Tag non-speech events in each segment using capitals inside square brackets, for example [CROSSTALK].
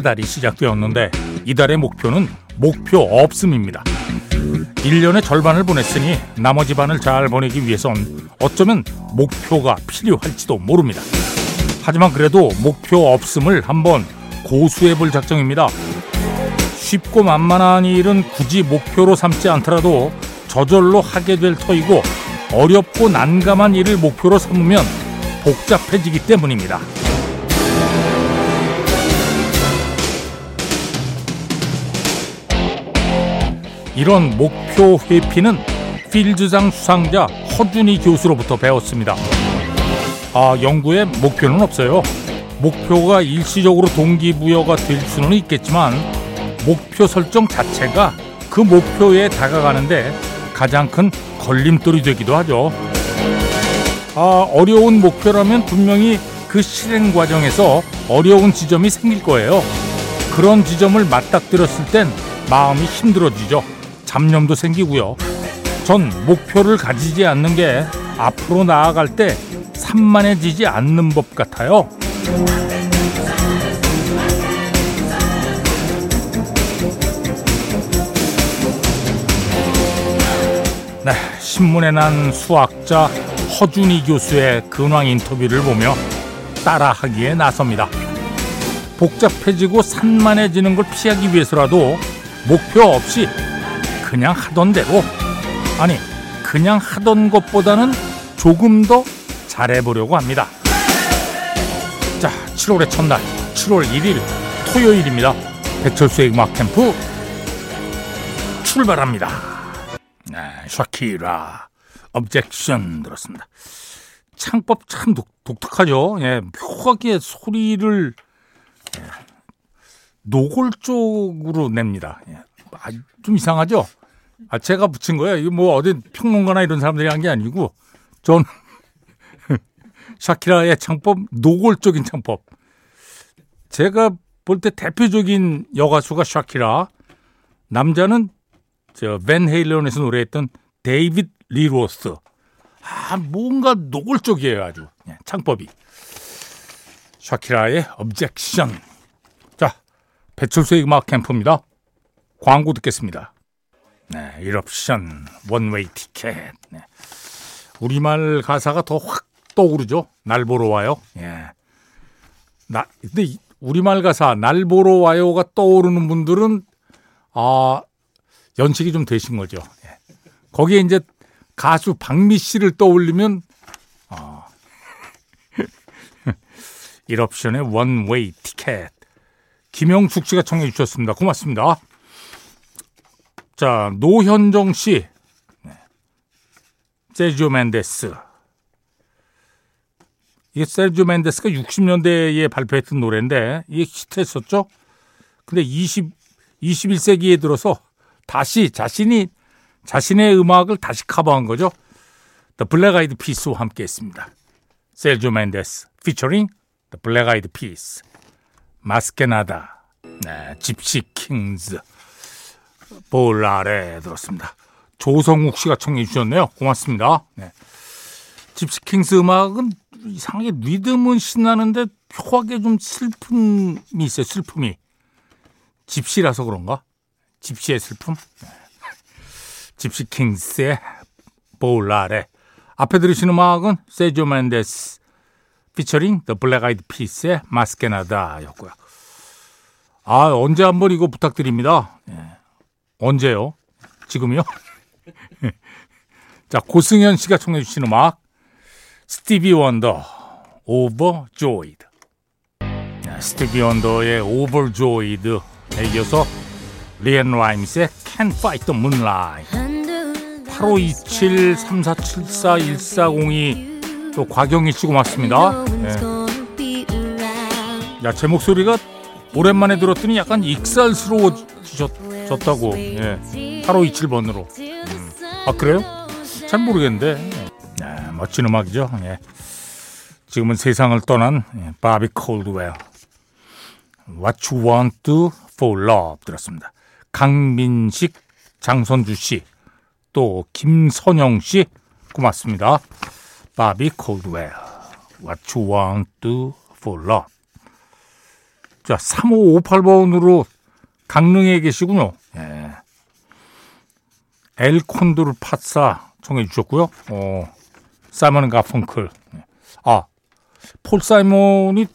새 달이 시작되었는데 이달의 목표는 목표 없음입니다. 1년의 절반을 보냈으니 나머지 반을 잘 보내기 위해선 어쩌면 목표가 필요할지도 모릅니다. 하지만 그래도 목표 없음을 한번 고수해 볼 작정입니다. 쉽고 만만한 일은 굳이 목표로 삼지 않더라도 저절로 하게 될 터이고 어렵고 난감한 일을 목표로 삼으면 복잡해지기 때문입니다. 이런 목표 회피는 필즈상 수상자 허준희 교수로부터 배웠습니다. 아, 연구에 목표는 없어요. 목표가 일시적으로 동기부여가 될 수는 있겠지만 목표 설정 자체가 그 목표에 다가가는데 가장 큰 걸림돌이 되기도 하죠. 아, 어려운 목표라면 분명히 그 실행 과정에서 어려운 지점이 생길 거예요. 그런 지점을 맞닥뜨렸을 땐 마음이 힘들어지죠. 잡념도 생기고요. 전 목표를 가지지 않는 게 앞으로 나아갈 때 산만해지지 않는 법 같아요. 네, 신문에 난 수학자 허준희 교수의 근황 인터뷰를 보며 따라하기에 나섭니다. 복잡해지고 산만해지는 걸 피하기 위해서라도 목표 없이 그냥 하던 대로 아니 그냥 하던 것보다는 조금 더 잘해보려고 합니다. 자, 7월의 첫날 7월 1일 토요일입니다. 배철수의 음악 캠프 출발합니다. 네, 샤키라 업젝션 들었습니다. 창법 참 독, 특하죠 예, 묘하게 소리를 예, 노골적으로 냅니다. 예, 아, 좀 이상하죠? 아, 제가 붙인 거예요. 이거 뭐 어디 평론가나 이런 사람들이 한 게 아니고 전 [LAUGHS] 샤키라의 창법 노골적인 창법. 제가 볼 때 대표적인 여가수가 샤키라. 남자는 저 밴 헤일런에서 노래했던 데이빗 리 로스. 아, 뭔가 노골적이에요, 아주. 예, 창법이. 샤키라의 objection. 자, 배철수의 음악 캠프입니다. 광고 듣겠습니다. 네, Eruption, One Way Ticket. 네. 우리말 가사가 더 확 떠오르죠? 날 보러 와요. 예. 나, 근데 우리말 가사, 날 보러 와요가 떠오르는 분들은, 아, 연식이 좀 되신 거죠. 예. 거기에 이제 가수 박미 씨를 떠올리면, [LAUGHS] 어, 1옵션의 원웨이 티켓. 김영숙 씨가 청해 주셨습니다. 고맙습니다. 자, 노현정 씨. 네. 세지오 맨데스. 이게 세르지오 멘데스가 60년대에 발표했던 노래인데 이게 히트했었죠. 근데 20 21세기에 들어서 다시 자신이 자신의 음악을 다시 커버한 거죠. The Black Eyed Peas와 함께 했습니다. 세르지오 멘데스 featuring The Black Eyed Peas. Mas Que Nada. 네, Gipsy Kings. Volare 들었습니다. 조성욱 씨가 청해 주셨네요. 고맙습니다. 네. Gipsy Kings 음악은 이상하게 리듬은 신나는데 묘하게 좀 슬픔이 있어요. 슬픔이. 집시라서 그런가? 집시의 슬픔? 네. Gipsy Kings의 Volare. 앞에 들으신 음악은 세조 맨데스 피처링 더 블랙 아이드 피스의 마스케나다였고요. 아 언제 한번 이거 부탁드립니다. 예. 언제요? 지금요? [LAUGHS] 자, 고승현 씨가 청해 주신 음악 스티비 원더 Overjoyed 스티비 원더의 Overjoyed에 이어서 리앤 라임스의 Can't Fight the Moonlight 852734741402 또 곽영희 씨 고맙습니다 네. 야, 제 목소리가 오랜만에 들었더니 약간 익살스러워지셨 썼다고. 예. 8527번으로. 음. 아, 그래요? 잘 모르겠는데. 예, 멋진 음악이죠. 예. 지금은 세상을 떠난 예, 바비 콜드웰. What You Want for Love 들었습니다. 강민식, 장선주 씨, 또 김선영 씨 고맙습니다. 바비 콜드웰. What You Want for Love. 자, 3558번으로 강릉에 계시군요. 예. 엘콘도르 파사 청해 주셨고요. 어, 사이먼 가펑클. 예. 아, 폴 사이먼이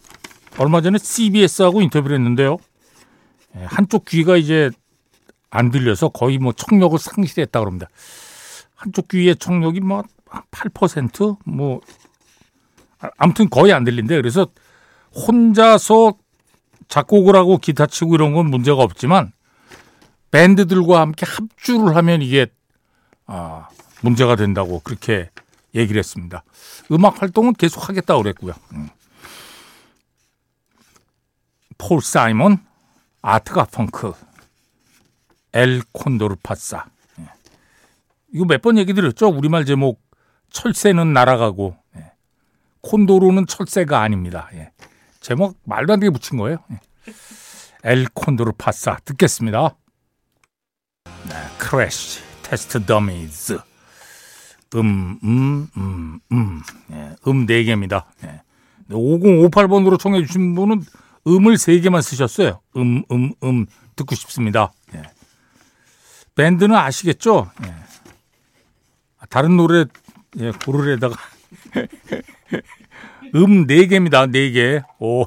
얼마 전에 CBS하고 인터뷰를 했는데요. 예, 한쪽 귀가 이제 안 들려서 거의 뭐 청력을 상실했다 그럽니다. 한쪽 귀의 청력이 뭐 8%뭐 아, 아무튼 거의 안 들린대. 그래서 혼자서 작곡을 하고 기타 치고 이런 건 문제가 없지만 밴드들과 함께 합주를 하면 이게 아, 문제가 된다고 그렇게 얘기를 했습니다. 음악 활동은 계속 하겠다고 그랬고요. 음. 폴 사이먼, 아트가 펑크, El Condor Pasa. 예. 이거 몇 번 얘기 드렸죠? 우리말 제목 철새는 날아가고 예. 콘도르는 철새가 아닙니다. 예. 제목 말도 안 되게 붙인 거예요. 예. El Condor Pasa 듣겠습니다. 네, Crash Test Dummies 음, 음, 음, 음. 예, 음 4개입니다. 예. 5058번으로 청해 주신 분은 음을 3개만 쓰셨어요. 음, 음, 음 듣고 싶습니다. 예. 밴드는 아시겠죠? 예. 다른 노래 예, 고르래다가 [LAUGHS] 음 4개입니다. 4개. 오.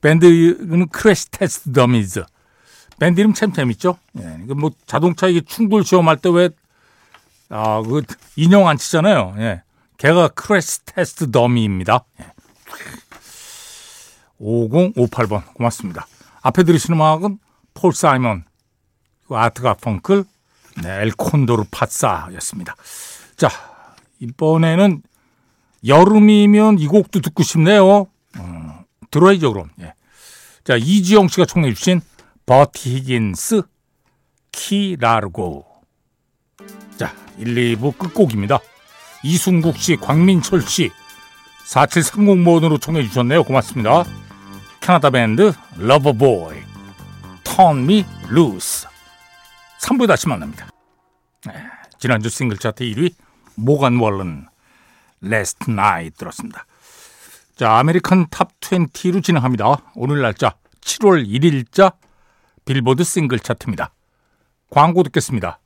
밴드는 Crash Test Dummies. 밴드 이름 참 재밌죠? 예. 뭐 자동차 이게 충돌 시험할 때 왜, 아, 그 인형 앉히잖아요. 예. 걔가 crash test dummy입니다. 예. 5058번. 고맙습니다. 앞에 들으시는 음악은 폴 사이먼, 아트 가펑클, 네, El Condor Pasa였습니다. 자, 이번에는 여름이면 이 곡도 듣고 싶네요. 어, 들어야죠, 그럼. 예. 자, 이지영 씨가 청해 주신 버티 히긴스 Key Largo. 자, 1, 2부 끝곡입니다. 이순국 씨, 광민철 씨, 4730번으로 청해 주셨네요. 고맙습니다. 캐나다 밴드 Loverboy, Me Loose. 3부에 다시 만납니다. 네, 지난주 싱글 차트 1위 모간 월런 Last Night 들었습니다. 자, American Top 20로 진행합니다. 오늘 날짜 7월 1일자 빌보드 싱글 차트입니다. 광고 듣겠습니다.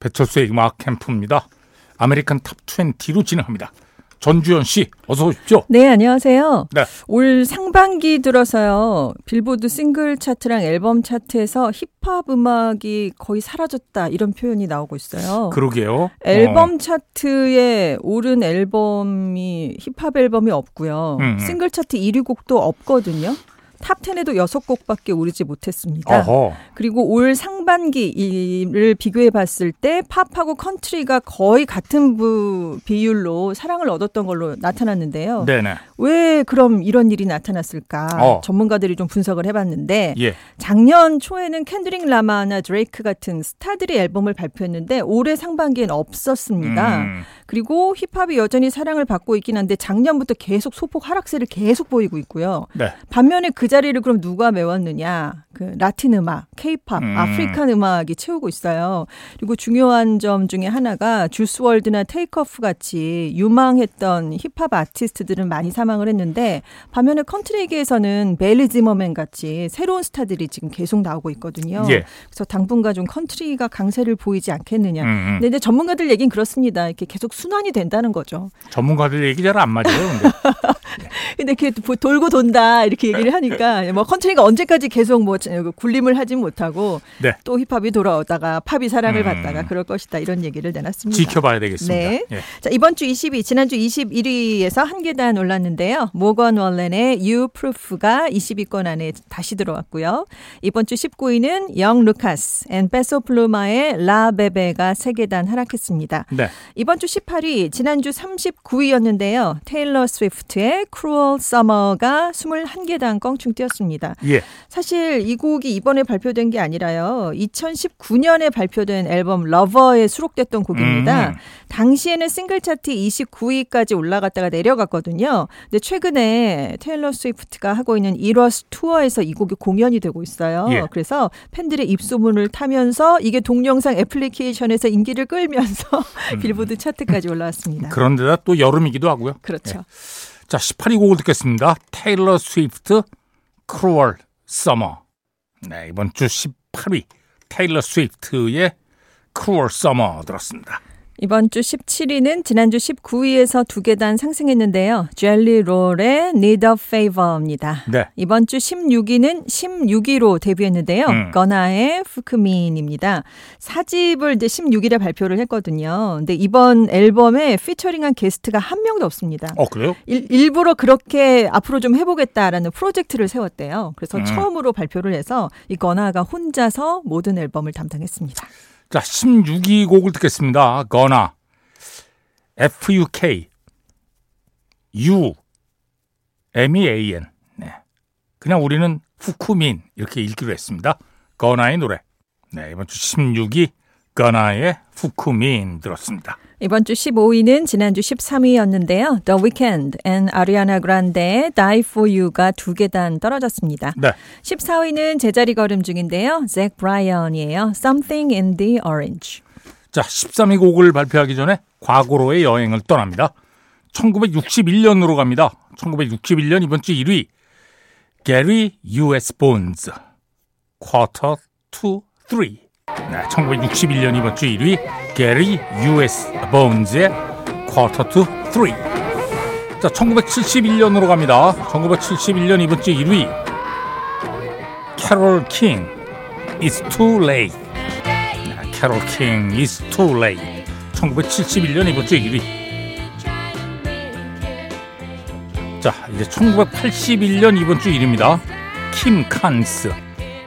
배철수의 음악 캠프입니다. American Top 20로 진행합니다. 전주현 씨, 어서 오십시오. 네, 안녕하세요. 네. 올 상반기 들어서요, 빌보드 싱글 차트랑 앨범 차트에서 힙합 음악이 거의 사라졌다, 이런 표현이 나오고 있어요. 그러게요. 앨범 어. 차트에 오른 앨범이 힙합 앨범이 없고요. 음, 음. 싱글 차트 1위 곡도 없거든요. Top 10에도 6곡밖에 오르지 못했습니다. 어허. 그리고 올 상 반기를 비교해 봤을 때 팝하고 컨트리가 거의 같은 부, 비율로 사랑을 얻었던 걸로 나타났는데요. 네네. 왜 그럼 이런 일이 나타났을까? 어. 전문가들이 좀 분석을 해봤는데 예. 작년 초에는 켄드릭 라마나 드레이크 같은 스타들이 앨범을 발표했는데 올해 상반기엔 없었습니다. 음. 그리고 힙합이 여전히 사랑을 받고 있긴 한데 작년부터 계속 소폭 하락세를 계속 보이고 있고요. 네. 반면에 그 자리를 그럼 누가 메웠느냐? 그 라틴 음악, 케이팝, 음. 아프리 칸 음악이 채우고 있어요. 그리고 중요한 점 중에 하나가 주스 월드나 테이크오프 같이 유망했던 힙합 아티스트들은 많이 사망을 했는데 반면에 컨트리계에서는 베일리 지머맨 같이 새로운 스타들이 지금 계속 나오고 있거든요. 예. 그래서 당분간 좀 컨트리가 강세를 보이지 않겠느냐. 음, 음. 근데 전문가들 얘기는 그렇습니다. 이렇게 계속 순환이 된다는 거죠. 전문가들 얘기 잘 안 맞아요. 근데. [LAUGHS] 근데 이렇게 도- 돌고 돈다 이렇게 얘기를 하니까 뭐 컨트리가 언제까지 계속 뭐 군림을 하지 못하고 네. 또 힙합이 돌아오다가 팝이 사랑을 음. 받다가 그럴 것이다 이런 얘기를 내놨습니다. 지켜봐야 되겠습니다. 네. 예. 자, 이번 주 22, 지난주 21위에서 한 계단 올랐는데요. 모건 월렌의 You Proof가 20위권 안에 다시 들어왔고요. 이번 주 19위는 영 루카스 and 페소 플루마의 La Bebe가 세 계단 하락했습니다. 네. 이번 주 18위, 지난주 39위였는데요. 테일러 스위프트의 Cruel Summer가 21계단 껑충 뛰었습니다. 예. 사실 이 곡이 이번에 발표된 게 아니라요. 2019년에 발표된 앨범 러버에 수록됐던 곡입니다. 음. 당시에는 싱글 차트 29위까지 올라갔다가 내려갔거든요. 근데 최근에 테일러 스위프트가 하고 있는 이러스 투어에서 이 곡이 공연이 되고 있어요. 예. 그래서 팬들의 입소문을 타면서 이게 동영상 애플리케이션에서 인기를 끌면서 [LAUGHS] 빌보드 차트까지 올라왔습니다. 그런데다 또 여름이기도 하고요. 그렇죠. 자, 18위 곡을 듣겠습니다. 테일러 스위프트 Cruel Summer. 네, 이번 주 18위 테일러 스위프트의 Cruel Summer 들었습니다. 이번 주 17위는 지난주 19위에서 두 계단 상승했는데요. 젤리 롤의 Need a Favor입니다. 네. 이번 주 16위는 16위로 데뷔했는데요. 음. 거나의 fukumean입니다. 사집을 이제 16일에 발표를 했거든요. 근데 이번 앨범에 피처링한 게스트가 한 명도 없습니다. 어, 그래요? 일, 일부러 그렇게 앞으로 좀 해보겠다라는 프로젝트를 세웠대요. 그래서 음. 처음으로 발표를 해서 이 거나가 혼자서 모든 앨범을 담당했습니다. 자, 16위 곡을 듣겠습니다. 거나 F-U-K U M-E-A-N 네. 그냥 우리는 후쿠민 이렇게 읽기로 했습니다. 거나의 노래. 네, 이번 주 16위 거나의 후쿠민 들었습니다. 이번 주 15위는 지난주 13위였는데요. The Weeknd and 아리아나 그란데의 Die For You가 두 계단 떨어졌습니다. 네. 14위는 제자리 걸음 중인데요. 잭 브라이언이에요. Something in the Orange. 자, 13위 곡을 발표하기 전에 과거로의 여행을 떠납니다. 1961년으로 갑니다. 1961년 이번 주 1위 게리 U.S. 본즈 Quarter to 3 네, 1961년 이번 주 1위 게리 U.S. 본즈의 Quarter to 3 자, 1971년으로 갑니다. 1971년 이번 주 1위 캐롤 킹 It's Too Late. 캐롤 킹 It's Too Late. 1971년 이번 주 1위. 자 이제 1981년 이번 주 1위입니다. 킴 칸스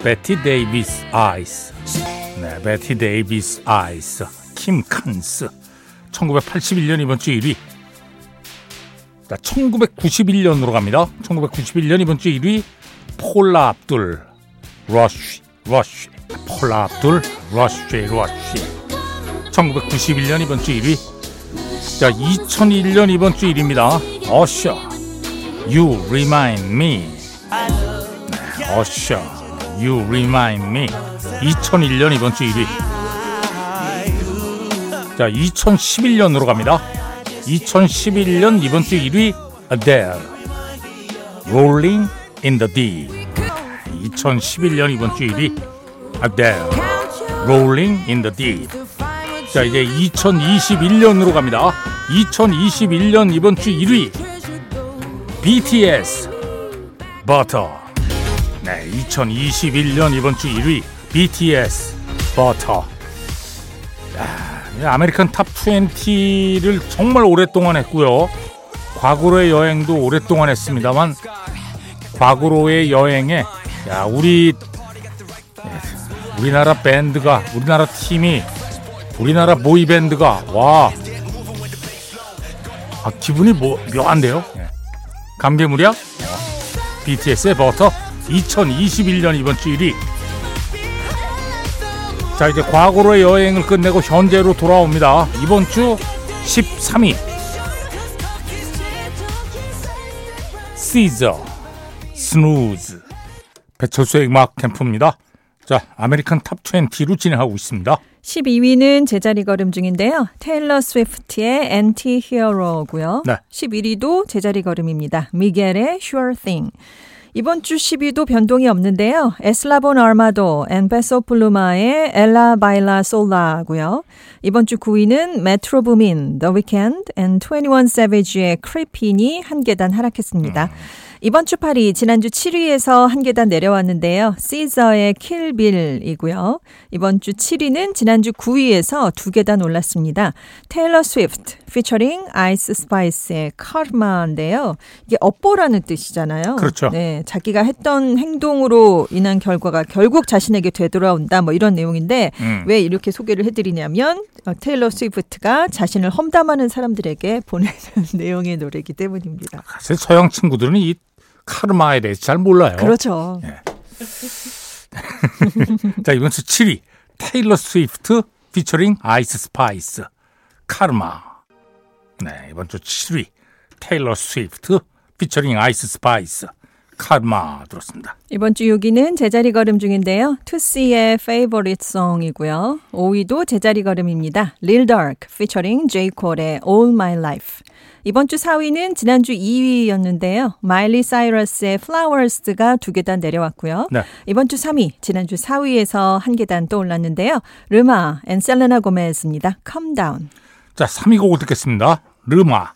Bette Davis Eyes 네 Bette Davis Eyes 킴 칸스. 1981년 이번 주 1위. 자 1991년으로 갑니다. 1991년 이번 주 1위 폴라 압둘 Rush Rush. 폴라 압둘 Rush Rush. 1991년 이번 주 1위. 자 2001년 이번 주 1위입니다. 어셔 You Remind Me. 네, 어셔 You Remind Me 2001년 이번 주 1위 자 2011년으로 갑니다 2011년 이번 주 1위 Adele Rolling in the Deep 2011년 이번 주 1위 Adele Rolling in the Deep 자 이제 2021년으로 갑니다 2021년 이번 주 1위 BTS Butter 네 2021년 이번 주 1위 BTS Butter 야, 이 American Top 20를 정말 오랫동안 했고요 과거로의 여행도 오랫동안 했습니다만 과거로의 여행에 야 우리 우리나라 밴드가 우리나라 팀이 우리나라 보이 밴드가 와 아, 기분이 뭐 묘한데요. 예. 감개무량 어. BTS의 Butter 2021년 이번 주 1위. 자 이제 과거로의 여행을 끝내고 현재로 돌아옵니다. 이번 주 13위 시저 Snooze 배철수의 음악 캠프입니다. 자 American Top 20로 진행하고 있습니다. 12위는 제자리 걸음 중인데요. 테일러 스위프트의 Anti-Hero고요. 네. 11위도 제자리 걸음입니다. 미겔의 Sure Thing. 이번 주 10위도 변동이 없는데요. 에슬라본 아르마도 and 페소 플루마의 Ella Baila Sola고요. 이번 주 9위는 메트로 부민, The Weeknd and 21 Savage의 Creepin'이 한 계단 하락했습니다. 이번 주 8위, 지난주 7위에서 한 계단 내려왔는데요. 시저의 Kill Bill이고요. 이번 주 7위는 지난주 9위에서 두 계단 올랐습니다. 테일러 스위프트 피처링 아이스 스파이스의 Karma인데요. 이게 업보라는 뜻이잖아요. 그렇죠. 네, 자기가 했던 행동으로 인한 결과가 결국 자신에게 되돌아온다 뭐 이런 내용인데 음. 왜 이렇게 소개를 해드리냐면 어, 테일러 스위프트가 자신을 험담하는 사람들에게 보내는 [LAUGHS] 내용의 노래이기 때문입니다. 사실 서양 친구들은 이 카르마에 대해서 잘 몰라요. 그렇죠. [LAUGHS] 자 이번 주 7위 테일러 스위프트 피처링 아이스 스파이스 카르마. 네 이번 주 7위 테일러 스위프트 피처링 아이스 스파이스 카르마 들었습니다. 이번 주 6위는 제자리 걸음 중인데요. 투씨의 Favorite Song이고요. 5위도 제자리 걸음입니다. Lil Durk featuring J. Cole의 All My Life. 이번 주 4위는 지난주 2위였는데요. 마일리 사이러스의 Flowers가 두 계단 내려왔고요. 네. 이번 주 3위, 지난주 4위에서 한 계단 또 올랐는데요. 레마 and 셀레나 고메즈입니다. Calm Down. 자, 3위 곡을 듣겠습니다. 레마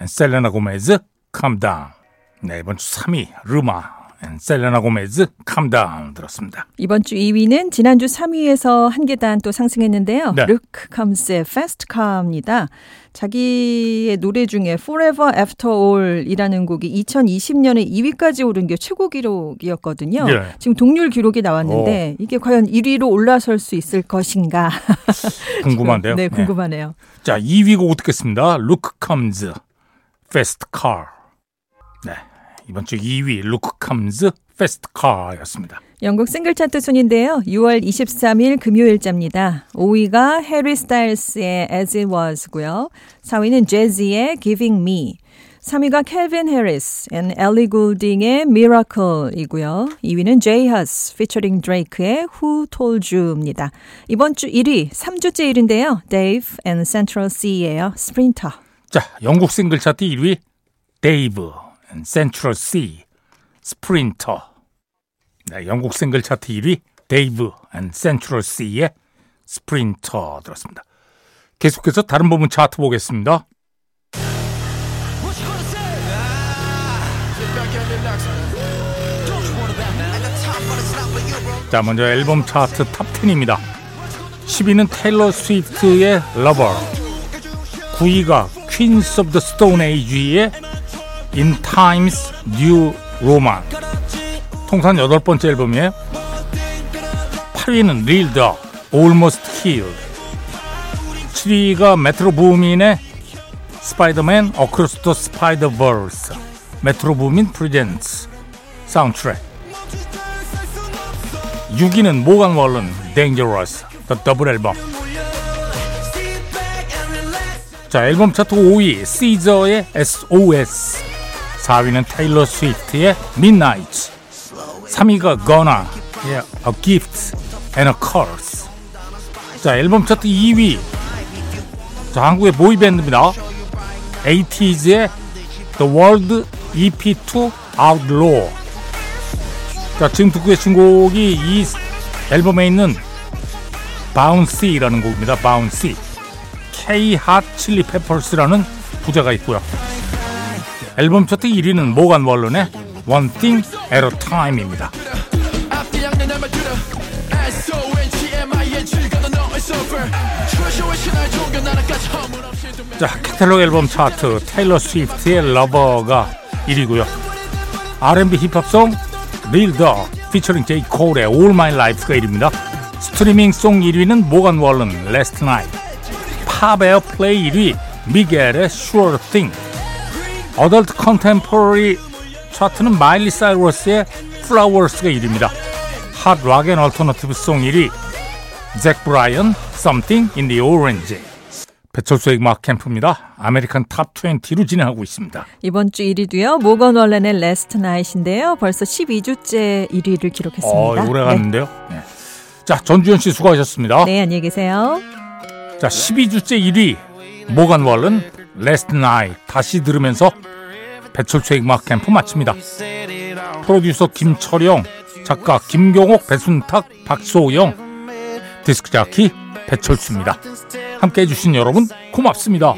and 셀레나 고메즈 Calm Down. 네, 이번 주 3위 레마 and 셀레나 고메즈 Down 들었습니다. 이번 주 2위는 지난주 3위에서 한 계단 또 상승했는데요. 네. 루크 컴스의 Fast Car입니다. 자기의 노래 중에 Forever After All이라는 곡이 2020년에 2위까지 오른 게 최고 기록이었거든요. 예. 지금 동률 기록이 나왔는데 이게 과연 1위로 올라설 수 있을 것인가? [LAUGHS] 궁금한데요. [LAUGHS] 네, 궁금하네요. 자, 2위 곡 듣겠습니다. Look Comes Fast Car. 네. 이번 주 2위 Look Comes Fast Car였습니다. 영국 싱글 차트 순인데요. 6월 23일 금요일자입니다. 5위가 해리 스타일스의 As It Was고요. 4위는 재지의 Giving Me. 3위가 켈빈 해리스 and 엘리 굴딩의 Miracle이고요. 2위는 제이 허스 featuring Drake의 Who Told You입니다. 이번 주 1위, 3주째 1위인데요. Dave and Central C예요. Sprinter. 자, 영국 싱글 차트 1위 데이브 and 센트럴 C Sprinter. 네, 영국 싱글 차트 1위 데이브 and 센트럴 C의 Sprinter 들었습니다. 계속해서 다른 부분 차트 보겠습니다. 자, 먼저 앨범 차트 Top 10입니다. 10위는 테일러 스위프트의 Lover. 9위가 Queens of the Stone Age의 In Times New Roman. 통산 여덟 번째 앨범이에요. 8위는 Lil Durk, Almost Healed. 7위가 메트로 부민의 Spider-Man Across the Spider-Verse. 메트로 부민 presents 사운드트랙. 6위는 모간 월런 Dangerous, The Double Album. 자, 앨범 차트 5위 시저의 SOS 4위는 테일러 스위프트의 Midnight 3위가 Gonna 의 A Gift and a Curse. 자, 앨범 차트 2위. 자, 한국의 보이밴드입니다. 80s의 The World EP2 Outlaw. 자, 지금 듣고 계신 곡이 이 앨범에 있는 Bouncy라는 곡입니다. Bouncy K-Hot Chilli Peppers라는 부제가 있고요. 앨범 차트 1위는 모간 월런의 One Thing at a Time입니다. 자, 캐탈로그 앨범 차트 테일러 스위프트의 Lover가 1위고요. R&B 힙합 song Lil Durk 피처링 제이 콜의 All My Life가 1위입니다. 스트리밍 song 1위는 모간 월런 Last Night 팝 airplay 1위 미겔의 Sure Thing adult contemporary 차트는 마일리 사이러스의 Flowers가 1위입니다 Hot Rock & Alternative Song 1위 잭 브라이언 Something in the Orange 배철수의 음악 캠프입니다 American Top 20로 진행하고 있습니다 이번 주 1위도요. 모건 월렌의 Last Night인데요. 벌써 12주째 1위를 기록했습니다. 어, 오래 갔는데요 네. 자 전주현 씨 수고하셨습니다 네, 안녕히 계세요. 자 12주째 1위 모간 월렌 Last Night 다시 들으면서 배철수의 음악 캠프 마칩니다. 프로듀서 김철영, 작가 김경옥, 배순탁, 박소영, 디스크 자키 배철수입니다. 함께 해 주신 여러분 고맙습니다.